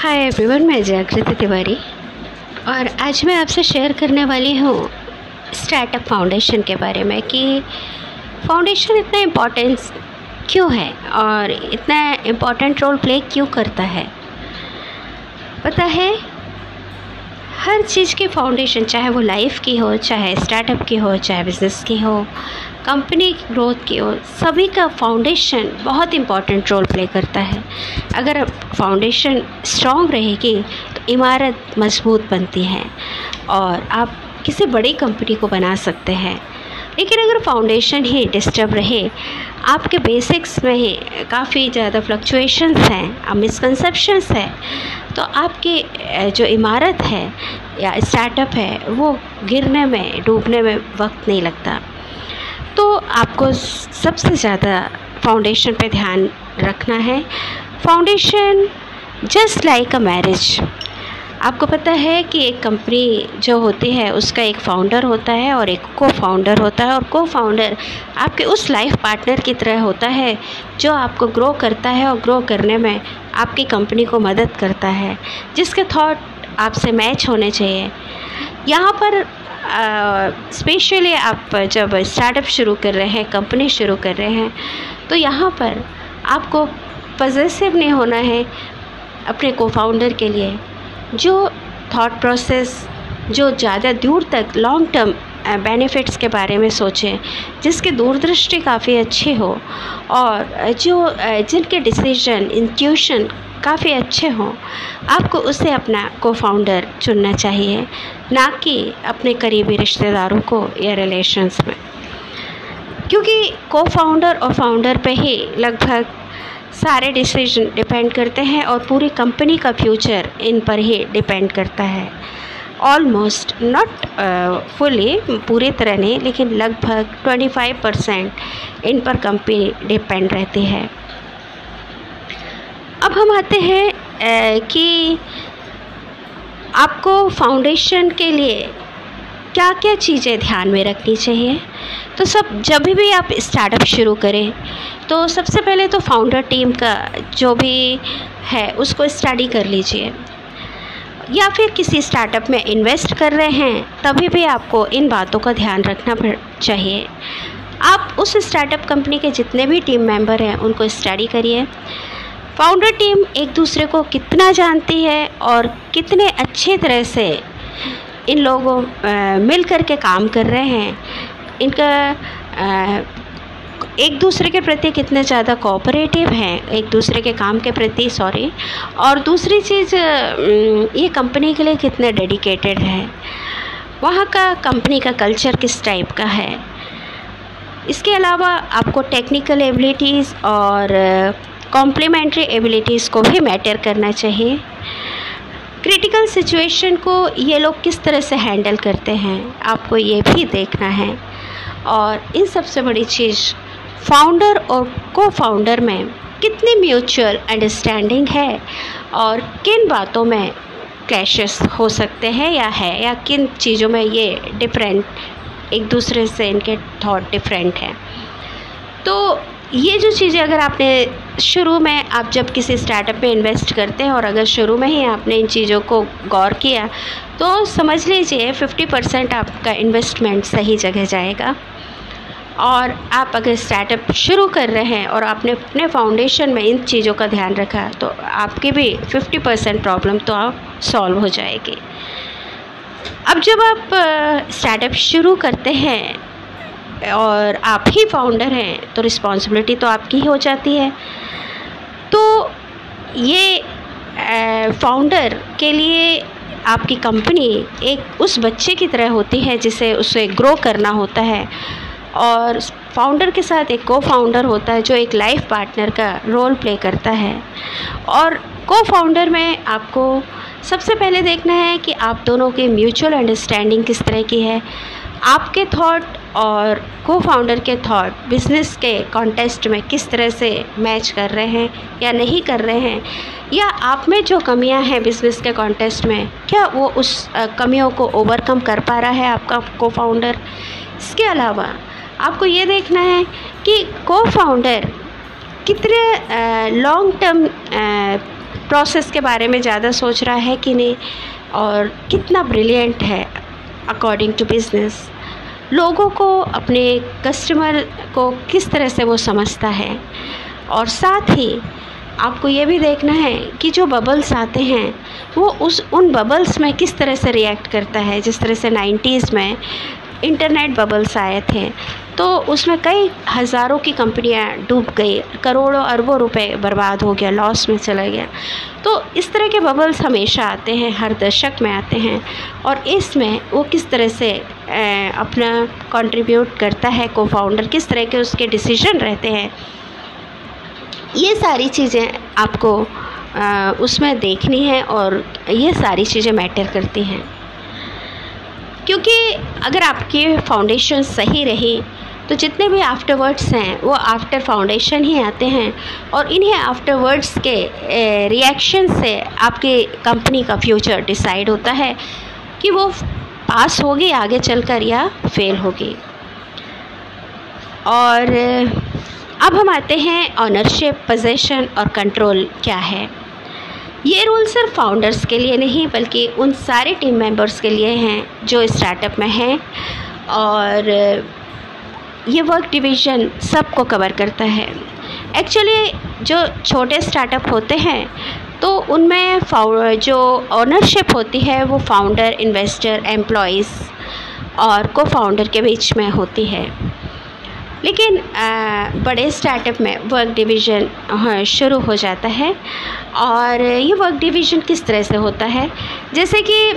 Hi everyone मैं जागृति तिवारी और आज मैं आपसे शेयर करने वाली हूँ स्टार्टअप फाउंडेशन के बारे में कि फाउंडेशन इतना इम्पोर्टेंस क्यों है और इतना इम्पोर्टेंट रोल प्ले क्यों करता है। पता है, हर चीज़ की फाउंडेशन चाहे वो लाइफ की हो, चाहे स्टार्टअप की हो, चाहे बिज़नेस की हो कंपनी की ग्रोथ की ओर सभी का फाउंडेशन बहुत इंपॉर्टेंट रोल प्ले करता है। अगर फाउंडेशन स्ट्रॉन्ग रहेगी तो इमारत मज़बूत बनती है और आप किसी बड़ी कंपनी को बना सकते हैं। लेकिन अगर फाउंडेशन ही डिस्टर्ब रहे, आपके बेसिक्स में ही काफ़ी ज़्यादा फ्लक्चुएशंस हैं मिसकंसेप्शंस हैं तो आपकी जो इमारत है या स्टार्टअप है, वो गिरने में, डूबने में वक्त नहीं लगता। तो आपको सबसे ज़्यादा फाउंडेशन पे ध्यान रखना है। Foundation just like a marriage आपको पता है कि एक कंपनी जो होती है, उसका एक फाउंडर होता है और एक को फाउंडर होता है और को फाउंडर आपके उस लाइफ पार्टनर की तरह होता है जो आपको ग्रो करता है और ग्रो करने में आपकी कंपनी को मदद करता है। जिसके थॉट आपसे मैच होने चाहिए। यहाँ पर स्पेशली आप जब स्टार्टअप शुरू कर रहे हैं, कंपनी शुरू कर रहे हैं तो यहाँ पर आपको पजेसिव नहीं होना है अपने को फाउंडर के लिए। जो थॉट प्रोसेस जो ज़्यादा दूर तक लॉन्ग टर्म बेनिफिट्स के बारे में सोचें, जिसकी दूरदृष्टि काफ़ी अच्छी हो और जो जिनके डिसीज़न इंट्यूशन काफ़ी अच्छे हों, आपको उसे अपना को फाउंडर चुनना चाहिए, ना कि अपने करीबी रिश्तेदारों को या रिलेशंस में। क्योंकि को फाउंडर और फाउंडर पे ही लगभग सारे डिसीज़न डिपेंड करते हैं और पूरी कंपनी का फ्यूचर इन पर ही डिपेंड करता है। ऑलमोस्ट नॉट फुली पूरी तरह नहीं लेकिन लगभग 25 परसेंट इन पर कंपनी डिपेंड रहती है। अब हम आते हैं uh, कि आपको फाउंडेशन के लिए क्या क्या चीज़ें ध्यान में रखनी चाहिए? तो सब जब भी आप स्टार्टअप शुरू करें तो सबसे पहले तो फाउंडर टीम का जो भी है उसको स्टडी कर लीजिए। या फिर किसी स्टार्टअप में इन्वेस्ट कर रहे हैं, तभी भी आपको इन बातों का ध्यान रखना चाहिए। आप उस स्टार्टअप कंपनी के जितने भी टीम मेंबर हैं, उनको स्टडी करिए। फाउंडर टीम एक दूसरे को कितना जानती है और कितने अच्छे तरह से इन लोगों मिल कर के काम कर रहे हैं। इनका एक दूसरे के प्रति कितने ज़्यादा कोऑपरेटिव हैं? एक दूसरे के काम के प्रति सॉरी और दूसरी चीज़ ये कंपनी के लिए कितने डेडिकेटेड है? वहाँ का कंपनी का कल्चर किस टाइप का है? इसके अलावा आपको टेक्निकल एबिलिटीज़ और कॉम्प्लीमेंट्री एबिलिटीज़ को भी मैटर करना चाहिए. क्रिटिकल सिचुएशन को ये लोग किस तरह से हैंडल करते हैं, आपको ये भी देखना है. और इन सबसे बड़ी चीज़ फाउंडर और को फाउंडर में कितनी म्यूचुअल अंडरस्टैंडिंग है और किन बातों में क्लैशेस हो सकते हैं या है, या किन चीज़ों में ये डिफरेंट एक दूसरे से इनके थॉट डिफरेंट हैं। तो ये जो चीज़ें अगर आपने शुरू में, आप जब किसी स्टार्टअप में इन्वेस्ट करते हैं और अगर शुरू में ही आपने इन चीज़ों को गौर किया तो समझ लीजिए 50 परसेंट आपका इन्वेस्टमेंट सही जगह जाएगा। और आप अगर स्टार्टअप शुरू कर रहे हैं और आपने अपने फाउंडेशन में इन चीज़ों का ध्यान रखा तो आपकी भी 50 परसेंट प्रॉब्लम तो आप सॉल्व हो जाएगी। अब जब आप स्टार्टअप शुरू करते हैं और आप ही फाउंडर हैं तो रिस्पॉन्सिबिलिटी तो आपकी ही हो जाती है। तो ये फाउंडर के लिए आपकी कंपनी एक उस बच्चे की तरह होती है जिसे उसे ग्रो करना होता है। और फाउंडर के साथ एक को फाउंडर होता है जो एक लाइफ पार्टनर का रोल प्ले करता है। और को फाउंडर में आपको सबसे पहले देखना है कि आप दोनों के म्यूचुअल अंडरस्टैंडिंग किस तरह की है। आपके थॉट और को फाउंडर के थॉट बिज़नेस के कॉन्टेस्ट में किस तरह से मैच कर रहे हैं या नहीं कर रहे हैं, या आप में जो कमियाँ हैं बिज़नेस के कॉन्टेस्ट में, क्या वो उस कमियों को ओवरकम कर पा रहा है आपका को फाउंडर इसके अलावा आपको ये देखना है कि को फाउंडर कितने लॉन्ग टर्म प्रोसेस के बारे में ज़्यादा सोच रहा है कि नहीं और कितना ब्रिलियंट है अकॉर्डिंग टू बिज़नेस लोगों को, अपने कस्टमर को किस तरह से वो समझता है और साथ ही आपको ये भी देखना है कि जो बबल्स आते हैं, वो उस, उन बबल्स में किस तरह से रिएक्ट करता है। जिस तरह से नाइन्टीज़ में इंटरनेट बबल्स आए थे तो उसमें कई हज़ारों की कंपनियाँ डूब गई, करोड़ों अरबों रुपए बर्बाद हो गया लॉस में चला गया। तो इस तरह के बबल्स हमेशा आते हैं, हर दशक में आते हैं। और इसमें वो किस तरह से अपना कंट्रीब्यूट करता है को फाउंडर किस तरह के उसके डिसीज़न रहते हैं, ये सारी चीज़ें आपको उसमें देखनी है और ये सारी चीज़ें मैटर करती हैं। क्योंकि अगर आपकी फाउंडेशन सही रही तो जितने भी आफ्टरवर्ड्स हैं, वो आफ्टर फाउंडेशन ही आते हैं। और इन्हें आफ्टरवर्ड्स के रिएक्शन से आपकी कंपनी का फ्यूचर डिसाइड होता है कि वो पास होगी आगे चलकर या फेल होगी। और अब हम आते हैं ऑनरशिप पोजेशन और कंट्रोल क्या है। ये रूल सिर्फ़ फाउंडर्स के लिए नहीं, बल्कि उन सारे टीम मेंबर्स के लिए हैं जो स्टार्टअप में हैं। और ये वर्क डिवीज़न सबको कवर करता है। एक्चुअली जो छोटे स्टार्टअप होते हैं तो उनमें जो ऑनरशिप होती है, वो फाउंडर इन्वेस्टर एम्प्लॉयज़ और को फाउंडर के बीच में होती है। लेकिन बड़े स्टार्टअप में वर्क डिवीज़न हाँ, शुरू हो जाता है। और ये वर्क डिवीज़न किस तरह से होता है? जैसे कि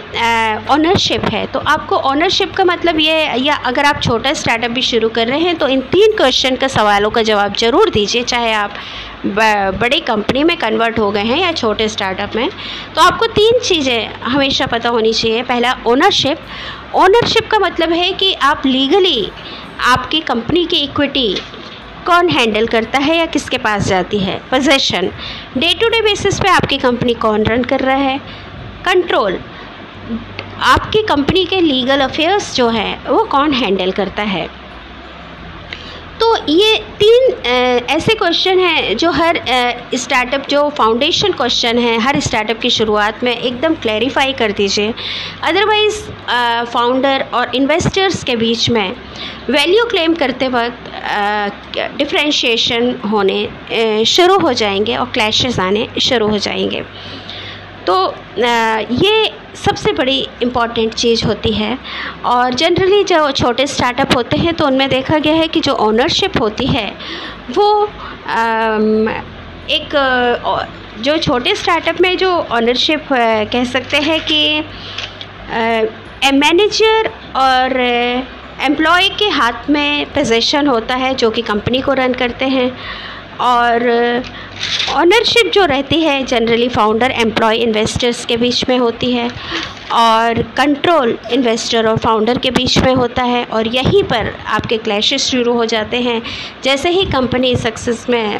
ऑनरशिप है तो आपको ऑनरशिप का मतलब ये या अगर आप छोटा स्टार्टअप भी शुरू कर रहे हैं तो इन तीन क्वेश्चन का सवालों का जवाब ज़रूर दीजिए चाहे आप बड़ी कंपनी में कन्वर्ट हो गए हैं या छोटे स्टार्टअप में। तो आपको तीन चीज़ें हमेशा पता होनी चाहिए। पहला ओनरशिप ओनरशिप का मतलब है कि आप लीगली आपकी कंपनी की इक्विटी कौन हैंडल करता है या किसके पास जाती है? Possession day to day basis पे आपकी कंपनी कौन रन कर रहा है? कंट्रोल आपकी कंपनी के लीगल अफेयर्स जो हैं, वो कौन हैंडल करता है? तो ये तीन ऐसे क्वेश्चन हैं जो हर स्टार्टअप जो फाउंडेशन क्वेश्चन है, हर स्टार्टअप की शुरुआत में एकदम क्लैरिफाई कर दीजिए। अदरवाइज़ फाउंडर और इन्वेस्टर्स के बीच में वैल्यू क्लेम करते वक्त डिफ्रेंशिएशन होने शुरू हो जाएँगे और क्लैशेस आने शुरू हो जाएँगे। तो ये सबसे बड़ी इंपॉर्टेंट चीज़ होती है। और जनरली जो छोटे स्टार्टअप होते हैं तो उनमें देखा गया है कि जो ओनरशिप होती है, वो एक जो छोटे स्टार्टअप में जो ओनरशिप कह सकते हैं कि मैनेजर और एम्प्लॉय के हाथ में पोजीशन होता है, जो कि कंपनी को रन करते हैं। और ऑनरशिप जो रहती है जनरली फाउंडर एम्प्लॉय इन्वेस्टर्स के बीच में होती है और कंट्रोल इन्वेस्टर और फाउंडर के बीच में होता है और यहीं पर आपके क्लैशेस शुरू हो जाते हैं। जैसे ही कंपनी सक्सेस में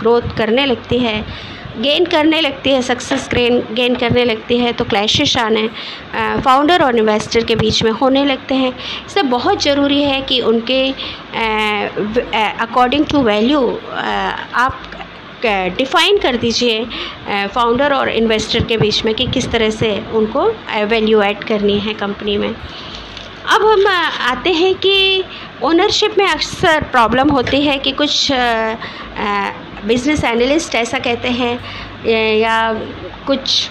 ग्रोथ करने लगती है गेन करने लगती है सक्सेस गेन गेन करने लगती है तो क्लैशेस आने फाउंडर और इन्वेस्टर के बीच में होने लगते हैं। इससे बहुत ज़रूरी है कि उनके अकॉर्डिंग टू वैल्यू आप डिफ़ाइन कर दीजिए फाउंडर और इन्वेस्टर के बीच में कि किस तरह से उनको वैल्यू ऐड करनी है कंपनी में। अब हम आते हैं कि ओनरशिप में अक्सर प्रॉब्लम होती है कि कुछ बिज़नेस एनालिस्ट ऐसा कहते हैं या कुछ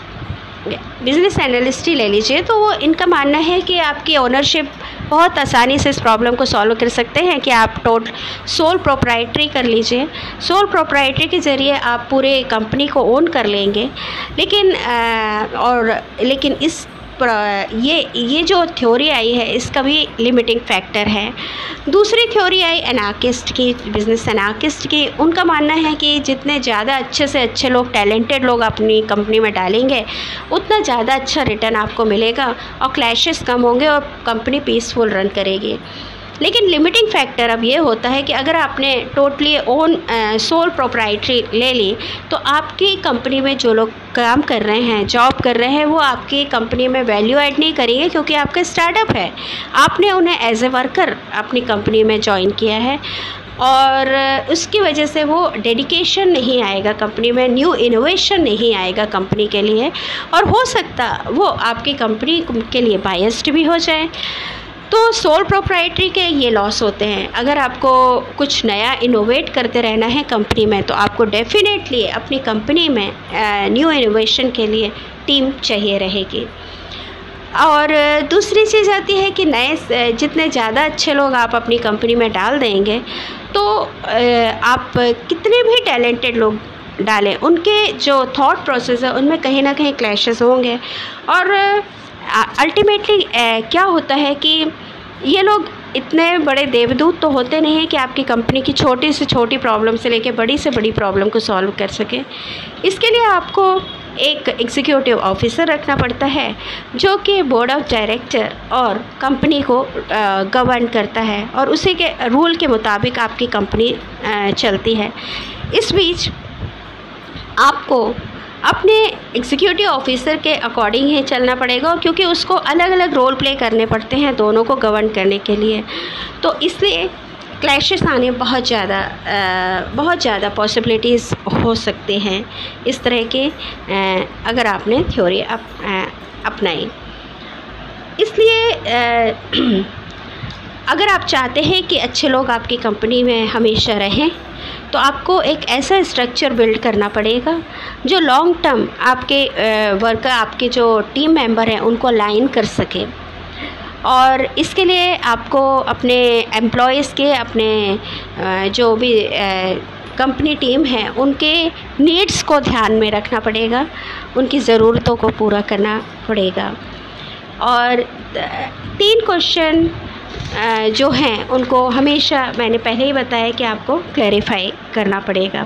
बिज़नेस एनालिस्ट ही ले लीजिए तो वो इनका मानना है कि आपकी ओनरशिप बहुत आसानी से इस प्रॉब्लम को सॉल्व कर सकते हैं कि आप टोट सोल प्रोप्राइटरी कर लीजिए। सोल प्रोप्राइटरी के ज़रिए आप पूरे कंपनी को ओन कर लेंगे। लेकिन आ, और लेकिन इस ये ये जो थ्योरी आई है, इसका भी लिमिटिंग फैक्टर है। दूसरी थ्योरी आई एनाकिस्ट की बिज़नेस एनाकिस्ट की। उनका मानना है कि जितने ज़्यादा अच्छे से अच्छे लोग टैलेंटेड लोग अपनी कंपनी में डालेंगे, उतना ज़्यादा अच्छा रिटर्न आपको मिलेगा और क्लैशेस कम होंगे और कंपनी पीसफुल रन करेगी। लेकिन लिमिटिंग फैक्टर अब ये होता है कि अगर आपने टोटली ओन सोल प्रोप्राइटरी ले ली तो आपकी कंपनी में जो लोग काम कर रहे हैं जॉब कर रहे हैं, वो आपकी कंपनी में वैल्यू ऐड नहीं करेंगे क्योंकि आपका स्टार्टअप है। आपने उन्हें एज ए वर्कर अपनी कंपनी में ज्वाइन किया है और उसकी वजह से वो डेडिकेशन नहीं आएगा कंपनी में न्यू इनोवेशन नहीं आएगा कंपनी के लिए और हो सकता वो आपकी कंपनी के लिए बायस्ड भी हो जाए। तो सोल प्रोप्राइटरी के ये लॉस होते हैं। अगर आपको कुछ नया इनोवेट करते रहना है कंपनी में तो आपको डेफिनेटली अपनी कंपनी में न्यू इनोवेशन के लिए टीम चाहिए रहेगी। और दूसरी चीज़ आती है कि नए जितने ज़्यादा अच्छे लोग आप अपनी कंपनी में डाल देंगे तो आप कितने भी टैलेंटेड लोग डालें, उनके जो थॉट प्रोसेस है, उनमें कहीं ना कहीं क्लैशेस होंगे। और अल्टीमेटली क्या होता है कि ये लोग इतने बड़े देवदूत तो होते नहीं हैं कि आपकी कंपनी की छोटी से छोटी प्रॉब्लम से लेकर बड़ी से बड़ी प्रॉब्लम को सॉल्व कर सके। इसके लिए आपको एक एग्जीक्यूटिव ऑफिसर रखना पड़ता है, जो कि बोर्ड ऑफ़ डायरेक्टर और कंपनी को गवर्न करता है और उसी के रूल के मुताबिक आपकी कंपनी चलती है। इस बीच आपको अपने एग्जीक्यूटिव ऑफिसर के अकॉर्डिंग ही चलना पड़ेगा क्योंकि उसको अलग अलग रोल प्ले करने पड़ते हैं दोनों को गवर्न करने के लिए। तो इसलिए क्लैशेस आने बहुत ज़्यादा बहुत ज़्यादा पॉसिबिलिटीज़ हो सकते हैं इस तरह के अगर आपने थ्योरी अप, अपनाई। इसलिए अगर आप चाहते हैं कि अच्छे लोग आपकी कंपनी में हमेशा रहें तो आपको एक ऐसा स्ट्रक्चर बिल्ड करना पड़ेगा, जो लॉन्ग टर्म आपके वर्कर आपके जो टीम मेंबर हैं, उनको लाइन कर सके। और इसके लिए आपको अपने एम्प्लॉयज़ के, अपने जो भी कंपनी टीम है, उनके नीड्स को ध्यान में रखना पड़ेगा। उनकी ज़रूरतों को पूरा करना पड़ेगा। और तीन क्वेश्चन जो हैं, उनको हमेशा मैंने पहले ही बताया कि आपको क्लैरिफाई करना पड़ेगा।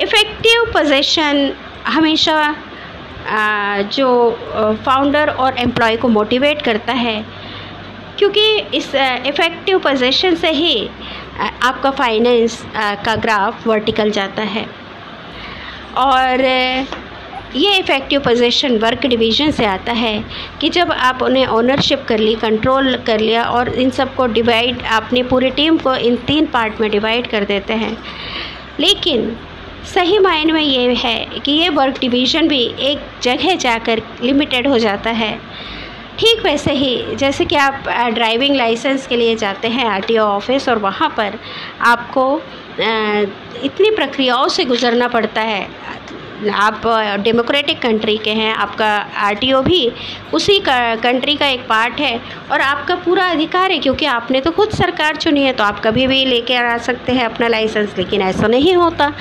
इफ़ेक्टिव पोजीशन हमेशा जो फाउंडर और एम्प्लॉय को मोटिवेट करता है, क्योंकि इस इफ़ेक्टिव पोजीशन से ही आपका फाइनेंस का ग्राफ वर्टिकल जाता है। और ये इफ़ेक्टिव पोजीशन वर्क डिवीज़न से आता है कि जब आप उन्हें ओनरशिप कर ली कंट्रोल कर लिया और इन सबको डिवाइड अपनी पूरी टीम को इन तीन पार्ट में डिवाइड कर देते हैं। लेकिन सही मायने में ये है कि ये वर्क डिवीज़न भी एक जगह जाकर लिमिटेड हो जाता है। ठीक वैसे ही, जैसे कि आप ड्राइविंग लाइसेंस के लिए जाते हैं आरटीओ ऑफ़िस और वहाँ पर आपको इतनी प्रक्रियाओं से गुज़रना पड़ता है। आप डेमोक्रेटिक कंट्री के हैं, आपका आरटीओ भी उसी का कंट्री का एक पार्ट है और आपका पूरा अधिकार है क्योंकि आपने तो खुद सरकार चुनी है तो आप कभी भी लेके आ सकते हैं अपना लाइसेंस लेकिन ऐसा नहीं होता।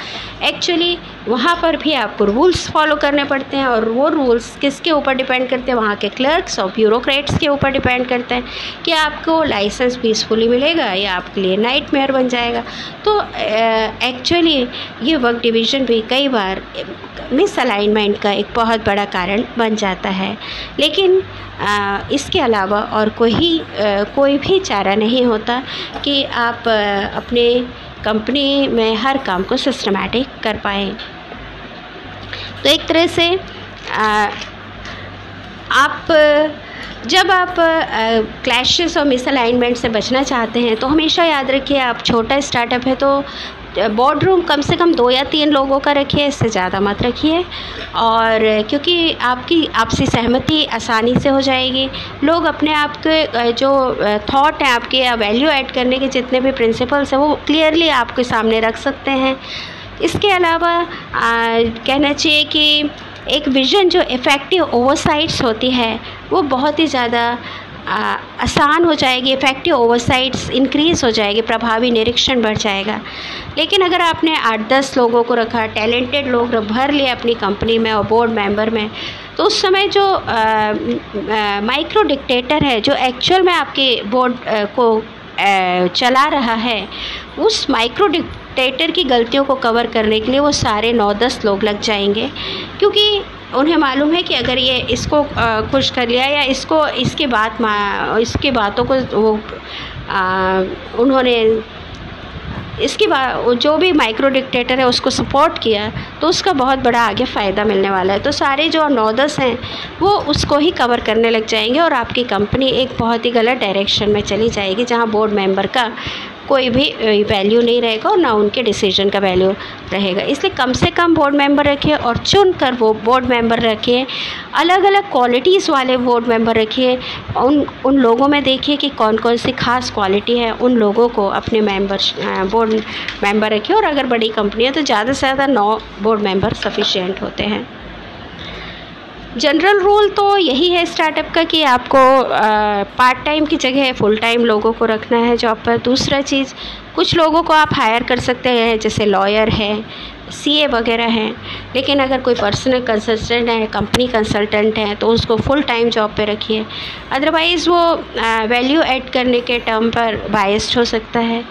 एक्चुअली वहाँ पर भी आपको रूल्स फॉलो करने पड़ते हैं और वो रूल्स किसके ऊपर डिपेंड करते हैं? वहाँ के क्लर्क्स और ब्यूरोक्रेट्स के ऊपर डिपेंड करते हैं कि आपको लाइसेंस पीसफुली मिलेगा या आपके लिए नाइट बन जाएगा। तो एक्चुअली ये वर्क डिवीज़न भी कई बार मिस अलाइनमेंट का एक बहुत बड़ा कारण बन जाता है। लेकिन आ, इसके अलावा और कोई आ, कोई भी चारा नहीं होता कि आप आ, अपने कंपनी में हर काम को सिस्टमेटिक कर पाए। तो एक तरह से आ, आप जब आप क्लैशेस और मिसअलाइनमेंट से बचना चाहते हैं तो हमेशा याद रखिए आप छोटा स्टार्टअप है तो बोर्ड रूम कम से कम दो या तीन लोगों का रखिए इससे ज़्यादा मत रखिए। और क्योंकि आपकी आपसी सहमति आसानी से हो जाएगी। लोग अपने आप के जो थॉट हैं आपके या वैल्यू ऐड करने के जितने भी प्रिंसिपल्स हैं वो क्लियरली आपके सामने रख सकते हैं। इसके अलावा आ, कहना चाहिए कि एक विज़न जो इफ़ेक्टिव ओवरसाइट्स होती है वो बहुत ही ज़्यादा आसान हो जाएगी इफ़ेक्टिव ओवरसाइट्स इंक्रीज़ हो जाएगी प्रभावी निरीक्षण बढ़ जाएगा। लेकिन अगर आपने आठ दस लोगों को रखा टैलेंटेड लोग भर लिए अपनी कंपनी में और बोर्ड मेंबर में तो उस समय जो माइक्रो डिक्टेटर है जो एक्चुअल में आपके बोर्ड आ, को आ, चला रहा है उस माइक्रो डिक्टेटर की गलतियों को कवर करने के लिए वो सारे नौ दस लोग लग जाएँगे। क्योंकि उन्हें मालूम है कि अगर ये इसको खुश कर लिया या इसको इसके बात इसके बातों को वो आ, उन्होंने इसके बात जो भी माइक्रो डिक्टेटर है उसको सपोर्ट किया तो उसका बहुत बड़ा आगे फ़ायदा मिलने वाला है। तो सारे जो नौ दस हैं वो उसको ही कवर करने लग जाएँगे और आपकी कंपनी एक बहुत ही गलत डायरेक्शन में चली जाएगी जहाँ बोर्ड मेंबर का कोई भी वैल्यू नहीं रहेगा और ना उनके डिसीज़न का वैल्यू रहेगा। इसलिए कम से कम बोर्ड मेंबर रखिए और चुन कर वो बोर्ड मेंबर रखिए। अलग अलग क्वालिटीज़ वाले बोर्ड मेंबर रखिए। उन उन लोगों में देखिए कि कौन कौन सी खास क्वालिटी है। उन लोगों को अपने मेंबर बोर्ड मेंबर रखिए और अगर बड़ी कंपनी है तो ज़्यादा से ज़्यादा नौ बोर्ड मेंबर सफिशियंट होते हैं। जनरल रूल तो यही है स्टार्टअप का कि आपको पार्ट टाइम की जगह फुल टाइम लोगों को रखना है जॉब पर। दूसरा चीज़, कुछ लोगों को आप हायर कर सकते हैं, जैसे लॉयर है सीए वगैरह हैं। लेकिन अगर कोई पर्सनल कंसल्टेंट है कंपनी कंसल्टेंट है तो उसको फुल टाइम जॉब पे रखिए। अदरवाइज़ वो वैल्यू ऐड करने के टर्म पर बायस्ड हो सकता है।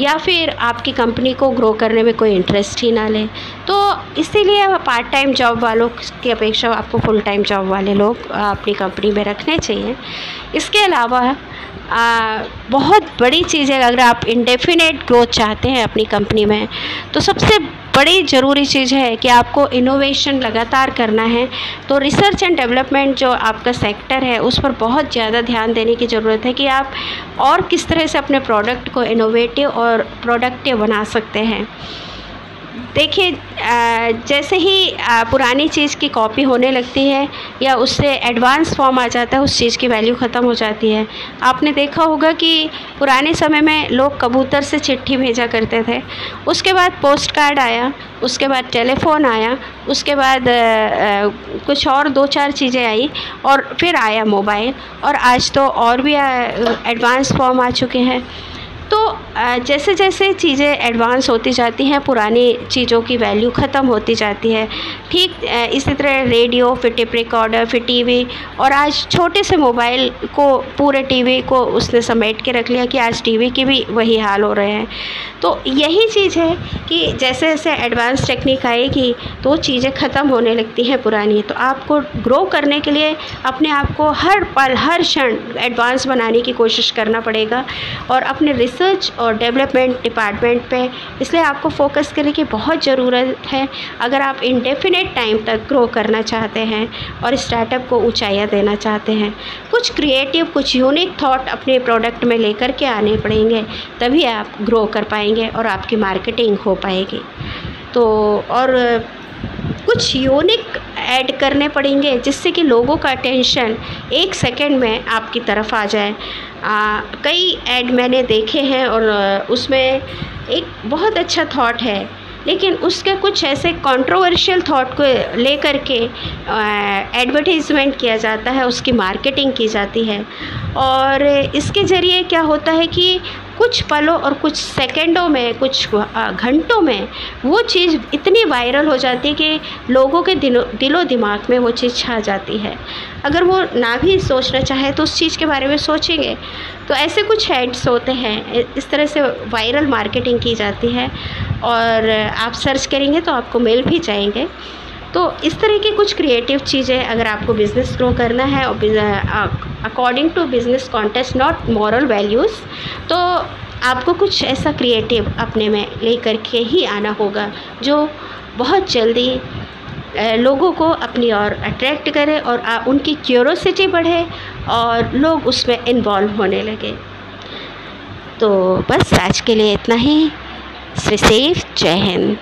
या फिर आपकी कंपनी को ग्रो करने में कोई इंटरेस्ट ही ना ले। तो इसीलिए पार्ट टाइम जॉब वालों की अपेक्षा आपको फुल टाइम जॉब वाले लोग अपनी कंपनी में रखने चाहिए। इसके अलावा आ, बहुत बड़ी चीज़ है अगर आप इंडेफिनेट ग्रोथ चाहते हैं अपनी कंपनी में तो सबसे बड़ी ज़रूरी चीज़ है कि आपको इनोवेशन लगातार करना है। तो रिसर्च एंड डेवलपमेंट जो आपका सेक्टर है उस पर बहुत ज़्यादा ध्यान देने की ज़रूरत है कि आप और किस तरह से अपने प्रोडक्ट को इनोवेटिव और प्रोडक्टिव बना सकते हैं। देखिए जैसे ही पुरानी चीज़ की कॉपी होने लगती है या उससे एडवांस फॉर्म आ जाता है, उस चीज़ की वैल्यू ख़त्म हो जाती है। आपने देखा होगा कि पुराने समय में लोग कबूतर से चिट्ठी भेजा करते थे। उसके बाद पोस्ट कार्ड आया, उसके बाद टेलीफोन आया, उसके बाद कुछ और दो चार चीज़ें आई और फिर आया मोबाइल और आज तो और भी एडवांस फॉर्म आ चुके हैं। तो जैसे जैसे चीज़ें एडवांस होती जाती हैं, पुरानी चीज़ों की वैल्यू ख़त्म होती जाती है, ठीक इसी तरह रेडियो फिर टिप रिकॉर्डर फिर टीवी और आज छोटे से मोबाइल को, पूरे टीवी को उसने समेट के रख लिया कि आज टीवी की भी वही हाल हो रहे हैं। तो यही चीज़ है कि जैसे जैसे एडवांस टेक्निक आएगी तो चीज़ें ख़त्म होने लगती हैं पुरानी तो आपको ग्रो करने के लिए अपने आप को हर पल, हर क्षण एडवांस बनाने की कोशिश करना पड़ेगा, और अपने रिसर्च और डेवलपमेंट डिपार्टमेंट पे। इसलिए आपको फोकस करने की बहुत ज़रूरत है। अगर आप इनडेफिनेट टाइम तक ग्रो करना चाहते हैं और स्टार्टअप को ऊँचाइयाँ देना चाहते हैं, कुछ क्रिएटिव कुछ यूनिक थाट अपने प्रोडक्ट में लेकर के आने पड़ेंगे, तभी आप ग्रो कर पाएँगे और आपकी मार्केटिंग हो पाएगी। तो और कुछ यूनिक ऐड करने पड़ेंगे जिससे कि लोगों का अटेंशन एक सेकंड में आपकी तरफ़ आ जाए। आ, कई ऐड मैंने देखे हैं और उसमें एक बहुत अच्छा थॉट है। लेकिन उसके कुछ ऐसे कंट्रोवर्शियल थॉट को लेकर के एडवर्टीज़मेंट किया जाता है उसकी मार्केटिंग की जाती है। और इसके ज़रिए क्या होता है कि कुछ पलों और कुछ सेकंडों में, कुछ घंटों में वो चीज़ इतनी वायरल हो जाती है कि लोगों के दिलो दिलो दिमाग में वो चीज़ छा जाती है। अगर वो ना भी सोचना चाहे तो उस चीज़ के बारे में सोचेंगे। तो ऐसे कुछ एड्स होते हैं इस तरह से वायरल मार्केटिंग की जाती है और आप सर्च करेंगे तो आपको मिल भी जाएँगे। तो इस तरह की कुछ क्रिएटिव चीज़ें अगर आपको बिज़नेस ग्रो करना है और according to business contest not moral values तो आपको कुछ ऐसा क्रिएटिव अपने में ले कर के ही आना होगा, जो बहुत जल्दी लोगों को अपनी ओर अट्रैक्ट करे और उनकी क्यूरोसिटी बढ़े और लोग उसमें इन्वॉल्व होने लगे। तो बस आज के लिए इतना ही। सेफ़ जय हिंद।